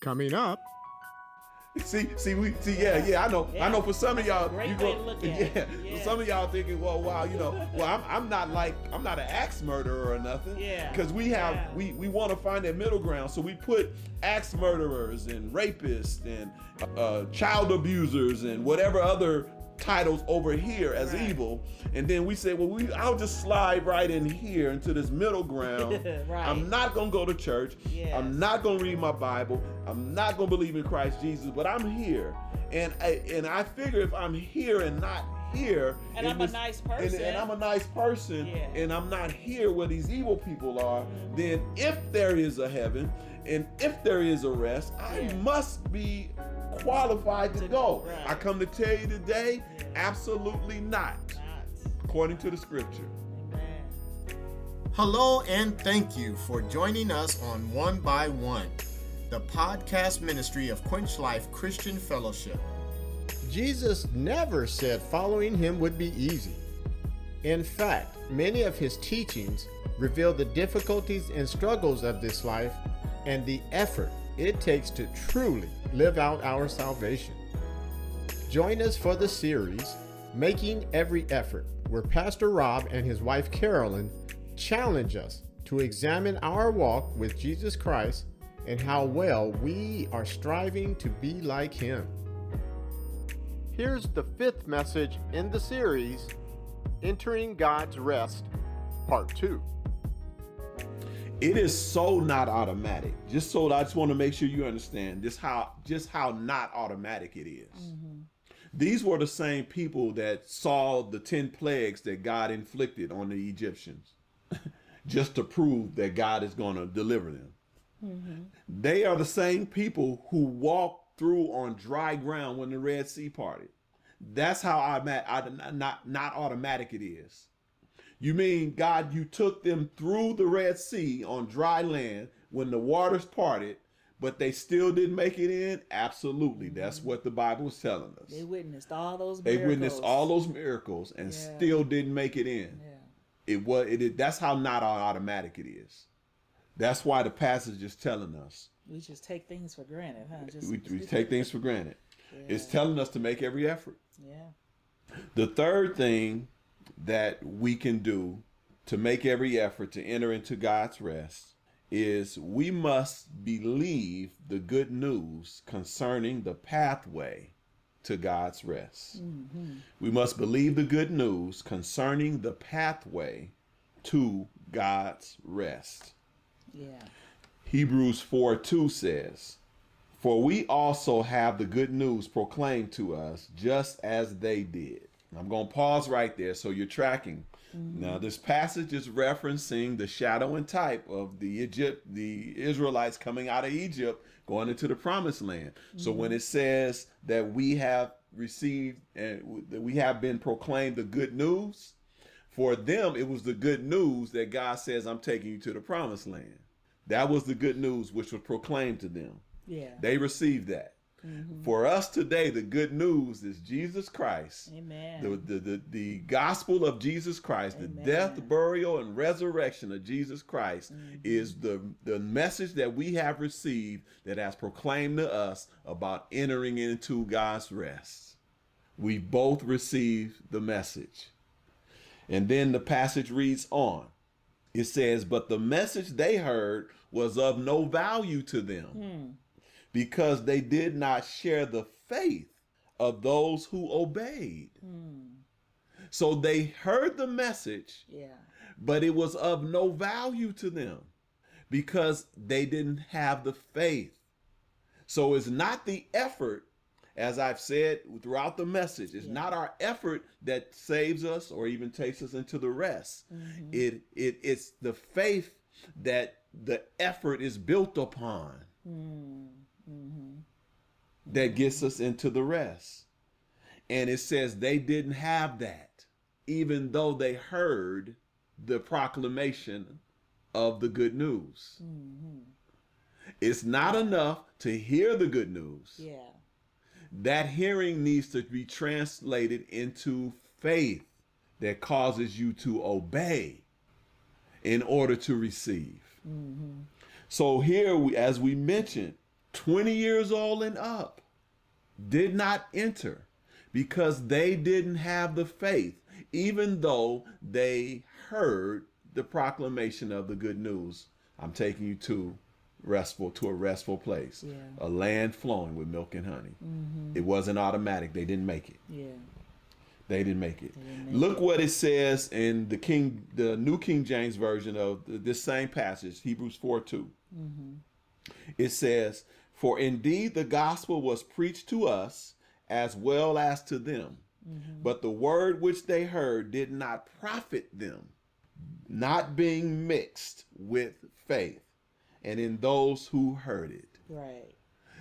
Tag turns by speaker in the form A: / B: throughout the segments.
A: Coming up.
B: See, see, we see, yeah, yeah. I know,
C: Yeah.
B: I know. For some of y'all,
C: Great
B: you
C: way to look at it.
B: yeah,
C: Yeah.
B: For some of y'all thinking, well, wow, you know, well, I'm, I'm not like, I'm not an axe murderer or nothing.
C: Yeah.
B: Because we have,
C: Yeah.
B: we, we want to find that middle ground, so we put axe murderers and rapists and uh, child abusers and whatever other titles over here as
C: Right.
B: evil, and then we say, well, we, I'll just slide right in here into this middle ground.
C: Right.
B: I'm not gonna go to church.
C: Yes.
B: I'm not gonna read my Bible. I'm not gonna believe in Christ Jesus, but I'm here, and I, and I figure if I'm here and not here,
C: And I'm a nice person.
B: and, I'm a nice person,
C: Yeah.
B: and I'm not here where these evil people are, mm-hmm. then if there is a heaven and if there is a rest, I
C: Yeah.
B: must be qualified to,
C: To
B: go.
C: go.
B: I come to tell you today, absolutely not,
C: Not.
B: according to the scripture.
A: Hello and thank you for joining us on One by One, the podcast ministry of Quench Life Christian Fellowship. Jesus never said following him would be easy. In fact, many of his teachings reveal the difficulties and struggles of this life and the effort it takes to truly live out our salvation. Join us for the series, Making Every Effort, where Pastor Rob and his wife Carolyn challenge us to examine our walk with Jesus Christ and how well we are striving to be like him. Here's the fifth message in the series, Entering God's Rest, Part 2.
B: It is so not automatic. Just so I just want to make sure you understand just how just how not automatic it is. Mm-hmm. These were the same people that saw the 10 plagues that God inflicted on the Egyptians just to prove that God is going to deliver them. Mm-hmm. They are the same people who walked through on dry ground when the Red Sea parted. That's how automatic, not not automatic it is. You mean God, you took them through the Red Sea on dry land when the waters parted, but they still didn't make it in? Absolutely. Mm-hmm. That's what the Bible is telling us.
C: They witnessed all those
B: They
C: miracles.
B: witnessed all those miracles and
C: Yeah.
B: still didn't make it in.
C: Yeah.
B: It was it. That's how not automatic it is. That's why the passage is telling us
C: We just take things for granted, huh? Just,
B: we, we take things for granted. It's telling us to make every effort.
C: Yeah.
B: The third thing that we can do to make every effort to enter into God's rest is we must believe the good news concerning the pathway to God's rest. Mm-hmm. We must believe the good news concerning the pathway to God's rest.
C: Yeah.
B: Hebrews 4 2 says, For we also have the good news proclaimed to us, just as they did. I'm going to pause right there so you're tracking. Mm-hmm. Now, this passage is referencing the shadow and type of the Egypt, the Israelites coming out of Egypt, going into the promised land. So mm-hmm. when it says that we have received and that we have been proclaimed the good news, for them it was the good news that God says, I'm taking you to the promised land. That was the good news which was proclaimed to them.
C: Yeah.
B: They received that. Mm-hmm. For us today, the good news is Jesus Christ.
C: Amen.
B: The, the, the, the gospel of Jesus Christ, the death, burial, and resurrection of Jesus Christ mm-hmm. is the, the message that we have received that has proclaimed to us about entering into God's rest. We both received the message. And then the passage reads on. It says, But the message they heard was of no value to them hmm. Because they did not share the faith of those who obeyed. Hmm. So they heard the message,
C: yeah.
B: but it was of no value to them because they didn't have the faith. So it's not the effort, as I've said throughout the message, it's not our effort that saves us or even takes us into the rest. Mm-hmm. It it it's the faith that the effort is built upon hmm. Mm-hmm. that gets us into the rest. And it says they didn't have that, even though they heard the proclamation of the good news. Mm-hmm. It's not enough to hear the good news.
C: Yeah.
B: That hearing needs to be translated into faith that causes you to obey in order to receive. Mm-hmm. So here, we, as we mentioned, 20 years old and up did not enter because they didn't have the faith, even though they heard the proclamation of the good news. I'm taking you to restful to a restful place,
C: Yeah.
B: a land flowing with milk and honey. Mm-hmm. It wasn't automatic. They didn't make it.
C: Yeah.
B: They didn't make it.
C: didn't make
B: Look what it says in the King, the New King James version of th- this same passage, Hebrews four two. Mm-hmm. It says, "For indeed the gospel was preached to us as well as to them, mm-hmm. but the word which they heard did not profit them, not being mixed with faith, and in those who heard it."
C: Right.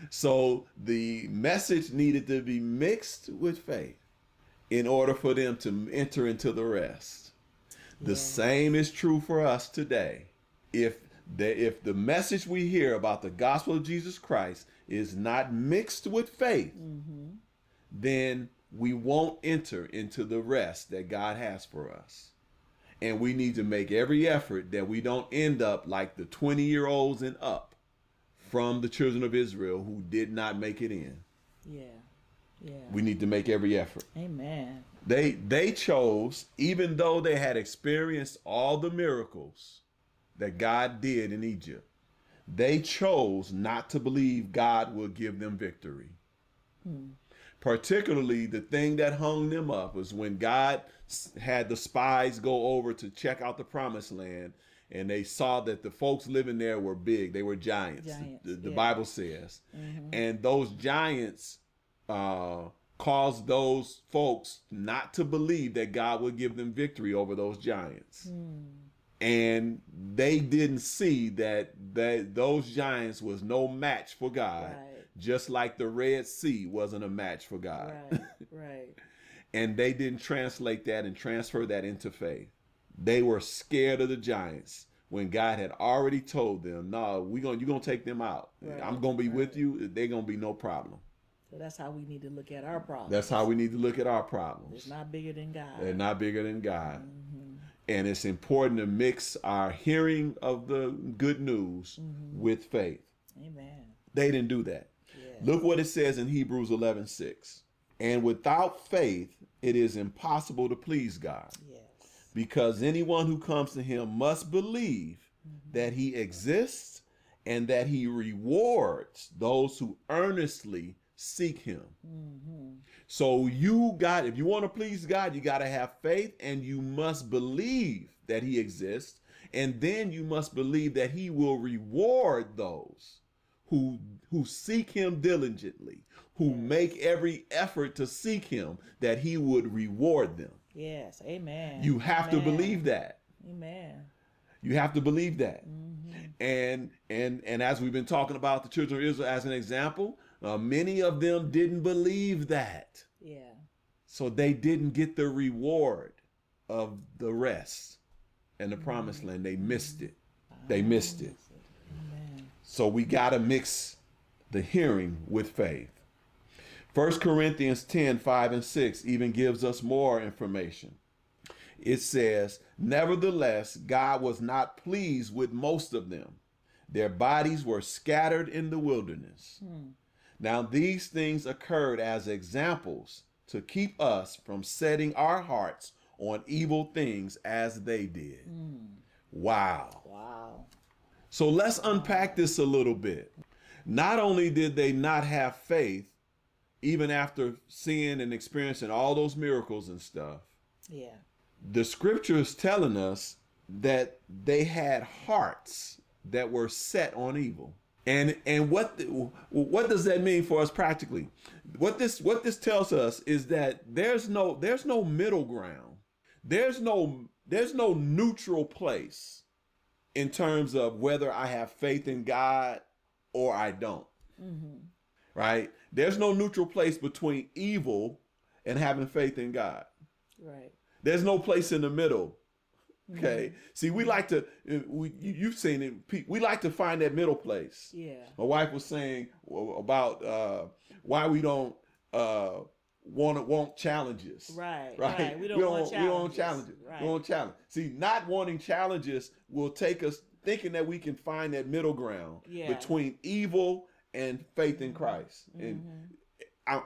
B: So the message needed to be mixed with faith in order for them to enter into the rest. The
C: Yeah.
B: same is true for us today. If the if the message we hear about the gospel of Jesus Christ is not mixed with faith, mm-hmm. then we won't enter into the rest that God has for us. And we need to make every effort that we don't end up like the 20 year olds and up from the children of Israel who did not make it in.
C: Yeah. Yeah.
B: We need to make every effort.
C: Amen.
B: They they chose, even though they had experienced all the miracles that God did in Egypt, they chose not to believe God would give them victory. Hmm. Particularly, the thing that hung them up was when God had the spies go over to check out the promised land, and they saw that the folks living there were big. They were giants.
C: Giants,
B: the the
C: yeah.
B: Bible says, mm-hmm. and those giants uh, caused those folks not to believe that God would give them victory over those giants. Hmm. And they didn't see that that those giants was no match for God,
C: Right.
B: just like the Red Sea wasn't a match for God.
C: Right. right.
B: and they didn't translate that and transfer that into faith. They were scared of the giants when God had already told them, "No, we going you're going to take them out.
C: Right,
B: I'm going to be with you. They're going to be no problem."
C: So that's how we need to look at our problems.
B: That's how we need to look at our problems.
C: It's not bigger than God.
B: They're not bigger than God.
C: Mm-hmm.
B: And it's important to mix our hearing of the good news
C: Mm-hmm.
B: with faith.
C: Amen.
B: They didn't do that. Look what it says in Hebrews 11 6. And without faith, it is impossible to please God.
C: Yes.
B: because anyone who comes to him must believe that he exists and that he rewards those who earnestly seek him. So you got if you want to please God, you got to have faith and you must believe that he exists and then you must believe that he will reward those who who seek him diligently, who make every effort to seek him that he would reward them.
C: Yes. Amen.
B: You have to believe that.
C: Amen.
B: You have to believe that.
C: Mm-hmm.
B: And and and as we've been talking about the children of Israel as an example, uh, many of them didn't believe that,
C: Yeah.
B: so they didn't get the reward of the rest and the mm-hmm. promised land. They missed it. Ah, they missed it.
C: Amen.
B: So we got to mix the hearing with faith. 1 Corinthians 10 5 and 6 even gives us more information. It says, Nevertheless, God was not pleased with most of them. Their bodies were scattered in the wilderness. Hmm. Now, these things occurred as examples to keep us from setting our hearts on evil things as they did. Hmm. Wow.
C: Wow.
B: So let's unpack this a little bit. Not only did they not have faith, even after seeing and experiencing all those miracles and stuff,
C: Yeah.
B: the scripture is telling us that they had hearts that were set on evil. And and what the, what does that mean for us practically? What this what this tells us is that there's no there's no middle ground. There's no there's no neutral place in terms of whether I have faith in God or I don't. Mm-hmm. Right? There's no neutral place between evil and having faith in God.
C: Right.
B: There's no place in the middle. Okay. See, we like to. uh, We you- you've seen it. We like to find that middle place.
C: Yeah.
B: My wife was saying about uh, why we don't uh, want to want challenges.
C: Right,
B: Right.
C: right. We don't
B: we
C: want
B: don't, we don't want
C: challenges.
B: challenges.
C: Right.
B: We don't want challenge. See, not wanting challenges will take us thinking that we can find that middle ground
C: Yeah.
B: between evil and faith in Christ. And I-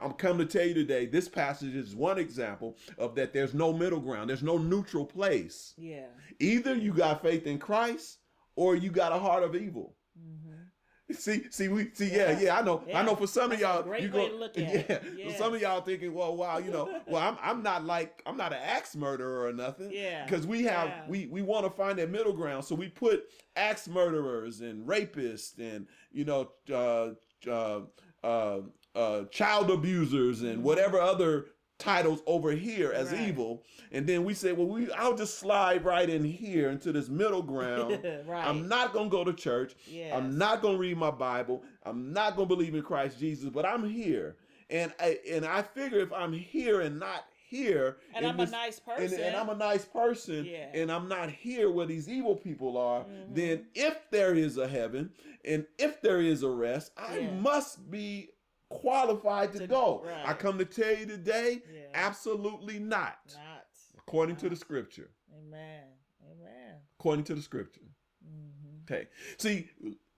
B: I'm coming to tell you today, this passage is one example of that. There's no middle ground. There's no neutral place.
C: Yeah.
B: Either you got faith in Christ, or you got a heart of evil.
C: Mm-hmm.
B: See, see, we see. Yeah,
C: Yeah.
B: yeah. I know. I know. For some of
C: That's a
B: y'all,
C: great
B: you
C: way
B: go.
C: to look at
B: yeah.
C: it.
B: For some of y'all thinking, well, wow, you know, well, I'm I'm not like I'm not an axe murderer or nothing.
C: Yeah.
B: Because we have
C: Yeah.
B: we we want to find that middle ground, so we put axe murderers and rapists and you know uh, uh, uh, uh, child abusers and whatever other titles over here as
C: Mm-hmm. Right.
B: evil, and then we say, well, we I'll just slide right in here into this middle ground.
C: right.
B: I'm not gonna go to church.
C: Yes.
B: I'm not gonna read my Bible. I'm not gonna believe in Christ Jesus, but I'm here. And I and I figure if I'm here and not here,
C: And I'm a nice person.
B: and I'm a nice person,
C: Yeah.
B: and I'm not here where these evil people are,
C: Mhm.
B: then if there is a heaven and if there is a rest, I
C: Yeah.
B: must be qualified to,
C: To-
B: go.
C: right.
B: I come to tell you today,
C: Yeah.
B: absolutely not,
C: Not.
B: according to the scripture.
C: Amen. Amen.
B: According to the scripture.
C: hmm
B: Okay. See,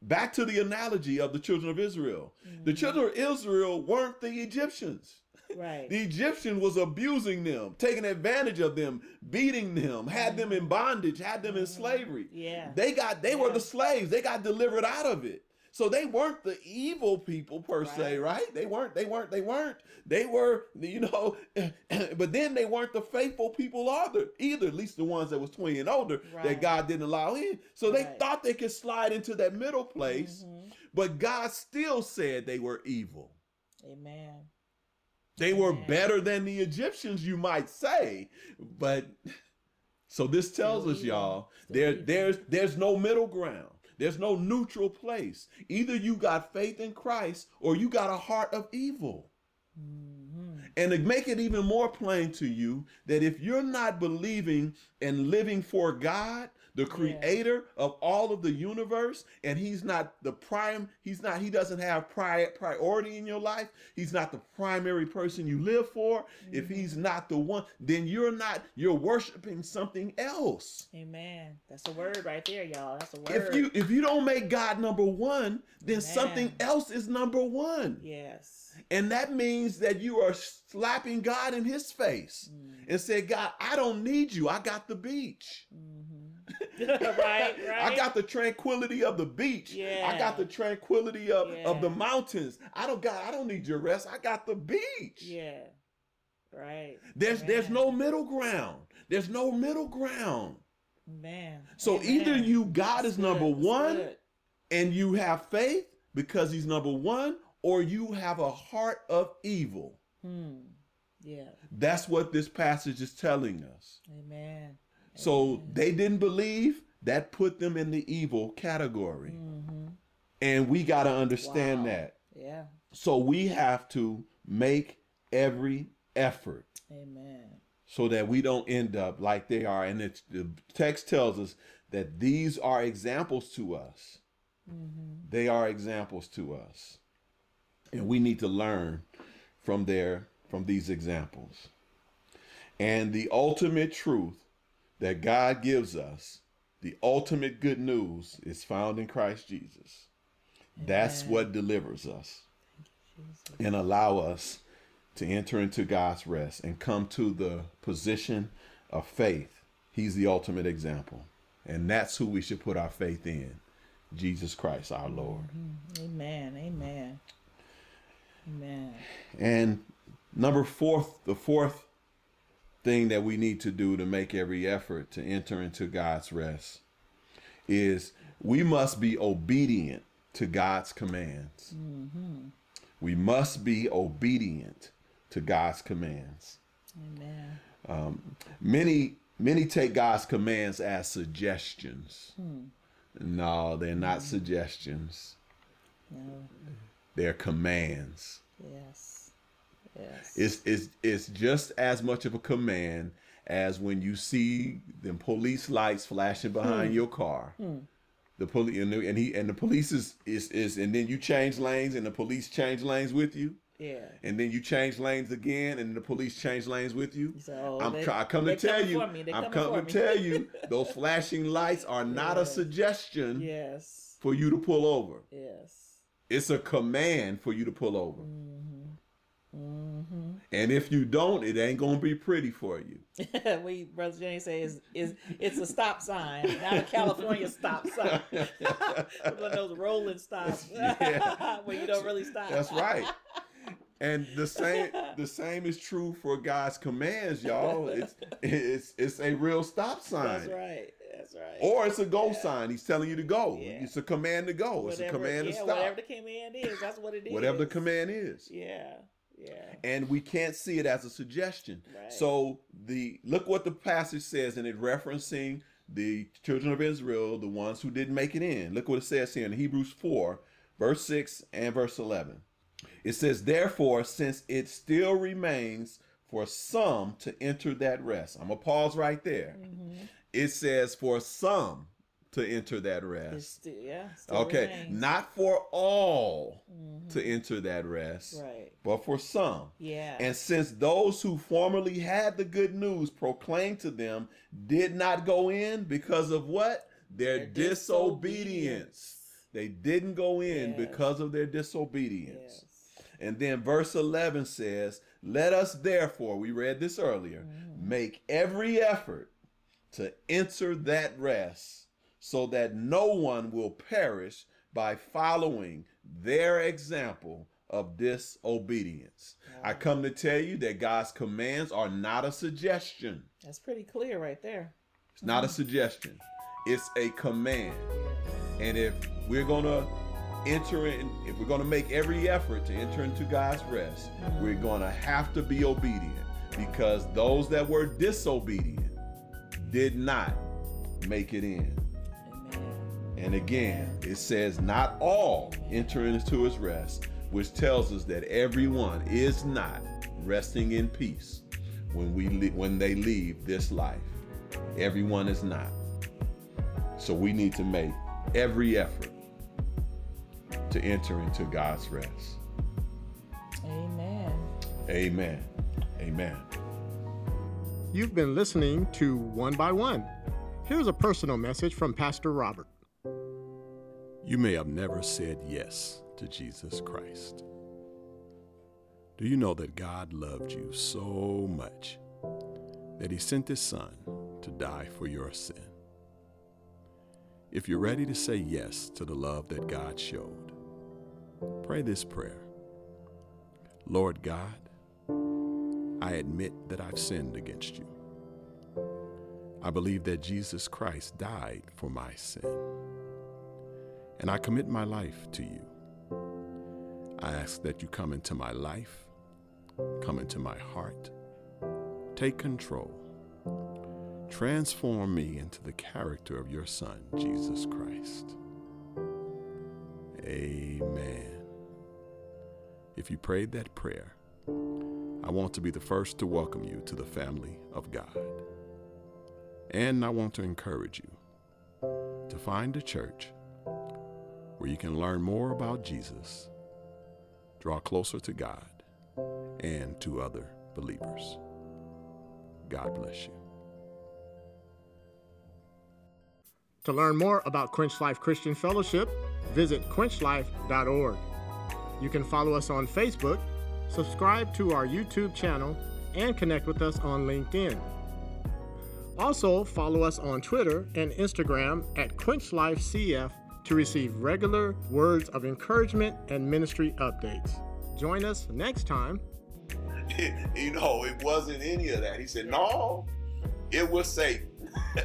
B: back to the analogy of the children of Israel. The
C: Mm-hmm.
B: children of Israel weren't the Egyptians.
C: Right.
B: The Egyptian was abusing them, taking advantage of them, beating them, had them in bondage, had them in slavery.
C: Mm-hmm. Yeah.
B: They got they were the slaves. They got delivered out of it. So they weren't the evil people per se,
C: Right.
B: right? They weren't, they weren't, they weren't. They were, you know, but then they weren't the faithful people either, either, at least the ones that was 20 and older that God didn't allow in. So they
C: Right.
B: thought they could slide into that middle place,
C: Mhm.
B: but God still said they were evil.
C: Amen.
B: They were better than the Egyptians, you might say, but so this tells us, y'all, there there's there's no middle ground. There's no neutral place. Either you got faith in Christ or you got a heart of evil.
C: hmm
B: And to make it even more plain to you that if you're not believing and living for God, the creator of all of the universe, and he's not the prime, he's not, he doesn't have pri- priority in your life, he's not the primary person you live for. If he's not the one, then you're not, you're worshiping something else.
C: Amen. That's a word right there, y'all. That's a word.
B: If you if you don't make God number one, then something else is number one.
C: Yes.
B: And that means that you are slapping God in his face
C: Mm.
B: and say, God, I don't need you. I got the beach.
C: hmm right. Right.
B: I got the tranquility of the beach.
C: Yeah.
B: I got the tranquility of, of the mountains. I don't got I don't need your rest. I got the beach.
C: Yeah. Right.
B: There's there's no middle ground. There's no middle ground.
C: Man.
B: So either you God
C: That's
B: is number
C: good. That's
B: one and you have faith because he's number one, or you have a heart of evil.
C: Hmm. Yeah.
B: That's what this passage is telling us.
C: Amen.
B: So they didn't believe, that put them in the evil category.
C: hmm
B: And we got to understand
C: Wow.
B: that.
C: Yeah.
B: So we have to make every effort
C: Amen.
B: so that we don't end up like they are. And it's, the text tells us that these are examples to us.
C: hmm
B: They are examples to us. And we need to learn from their from these examples. And the ultimate truth that God gives us, the ultimate good news is found in Christ Jesus. That's what delivers us and allow us to enter into God's rest and come to the position of faith. He's the ultimate example. And that's who we should put our faith in. Jesus Christ our Lord.
C: Amen. Amen. Amen.
B: And number fourth, the fourth thing that we need to do to make every effort to enter into God's rest is we must be obedient to God's commands.
C: hmm
B: We must be obedient to God's commands.
C: Amen.
B: Um, many many take God's commands as suggestions.
C: Hmm.
B: No, they're not suggestions.
C: No.
B: They're commands.
C: Yes. Yes.
B: It's, it's, it's just as much of a command as when you see them police lights flashing behind your car.
C: Hmm.
B: The police and, the- and he and the police is, is is and then you change lanes and the police change lanes with you
C: yeah.
B: and then you change lanes again and the police change lanes with you.
C: So
B: I'm
C: they-
B: try, I come to tell you.
C: for me. They
B: I'm
C: coming
B: to tell you those flashing lights are not a suggestion
C: Yes.
B: for you to pull over.
C: Yes.
B: It's a command for you to pull over.
C: Mm-hmm.
B: And if you don't, it ain't gonna be pretty for you.
C: we Brother James says is it's a stop sign, not a California stop sign. One of those rolling stops
B: Yeah.
C: where you don't really stop.
B: That's right. And the same the same is true for God's commands, y'all. It's it's it's a real stop sign.
C: That's right. That's right.
B: Or it's a go sign. He's telling you to go.
C: Yeah.
B: It's a command to go. It's a command
C: yeah,
B: to stop.
C: Whatever the command is, that's what it is.
B: Whatever the command is.
C: Yeah. Yeah.
B: And we can't see it as a suggestion.
C: Right.
B: So the look what the passage says, and it referencing the children of Israel, the ones who didn't make it in. Look what it says here in Hebrews 4, verse 6 and verse 11. It says, Therefore, since it still remains for some to enter that rest. I'm going to pause right there.
C: Mhm.
B: It says, For some to enter that rest.
C: still, yeah.
B: Okay,
C: remains.
B: not for all
C: Mhm.
B: to enter that rest,
C: Right.
B: but for some.
C: Yeah.
B: And since those who formerly had the good news proclaimed to them did not go in because of what? Their,
C: Their
B: disobedience. They didn't go in
C: Yes.
B: because of their disobedience.
C: yes.
B: And then verse 11 says, Let us therefore, we read this earlier,
C: Mm-hmm.
B: make every effort to enter that rest so that no one will perish by following their example of disobedience. I come to tell you that God's commands are not a suggestion.
C: That's pretty clear right there.
B: It's not a suggestion. It's a command. And if we're going to enter in, if we're going to make every effort to enter into God's rest, mm-hmm. we're going to have to be obedient because those that were disobedient did not make it in.
C: Amen.
B: And again, it says, not all enter into his rest, which tells us that everyone is not resting in peace when we le- when they leave this life. Everyone is not. So we need to make every effort to enter into God's rest.
C: Amen.
B: Amen. Amen.
A: You've been listening to One by One. Here's a personal message from Pastor Robert.
D: You may have never said yes to Jesus Christ. Do you know that God loved you so much that He sent His Son to die for your sin? If you're ready to say yes to the love that God showed, pray this prayer Lord God, I admit that I've sinned against you. I believe that Jesus Christ died for my sin and I commit my life to you. I ask that you come into my life, come into my heart, take control, transform me into the character of your Son, Jesus Christ. Amen. If you prayed that prayer, I want to be the first to welcome you to the family of God. And I want to encourage you to find a church where you can learn more about Jesus, draw closer to God, and to other believers. God bless you.
A: To learn more about Quench Life Christian Fellowship, visit quenchlife.org. You can follow us on Facebook, subscribe to our YouTube channel, and connect with us on LinkedIn. Also, follow us on Twitter and Instagram at QuenchLifeCF to receive regular words of encouragement and ministry updates. Join us next time.
B: you know, it wasn't any of that. He said, No, it was Satan.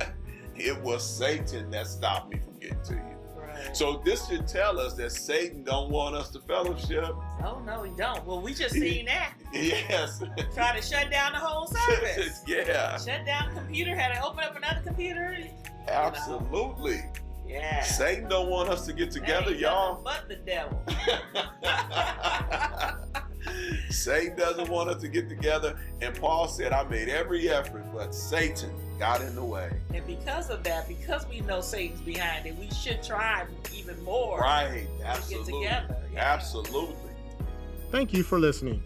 B: it was Satan that stopped me from getting to you.
C: Right.
B: So this should tell us that Satan don't want us to fellowship.
C: Oh no, he don't. Well, we just seen that.
B: Yes.
C: Try to shut down the whole service.
B: yeah.
C: Shut down the computer. Had to open up another computer.
B: Absolutely.
C: Yeah.
B: Satan don't want us to get together,
C: ain't
B: y'all.
C: But the devil.
B: Satan doesn't want us to get together. And Paul said, I made every effort, but Satan got in the way.
C: And because of that, because we know Satan's behind it, we should try even more
B: Right.
C: to get
B: Absolutely.
C: together. Yeah.
B: Absolutely.
A: Thank you for listening.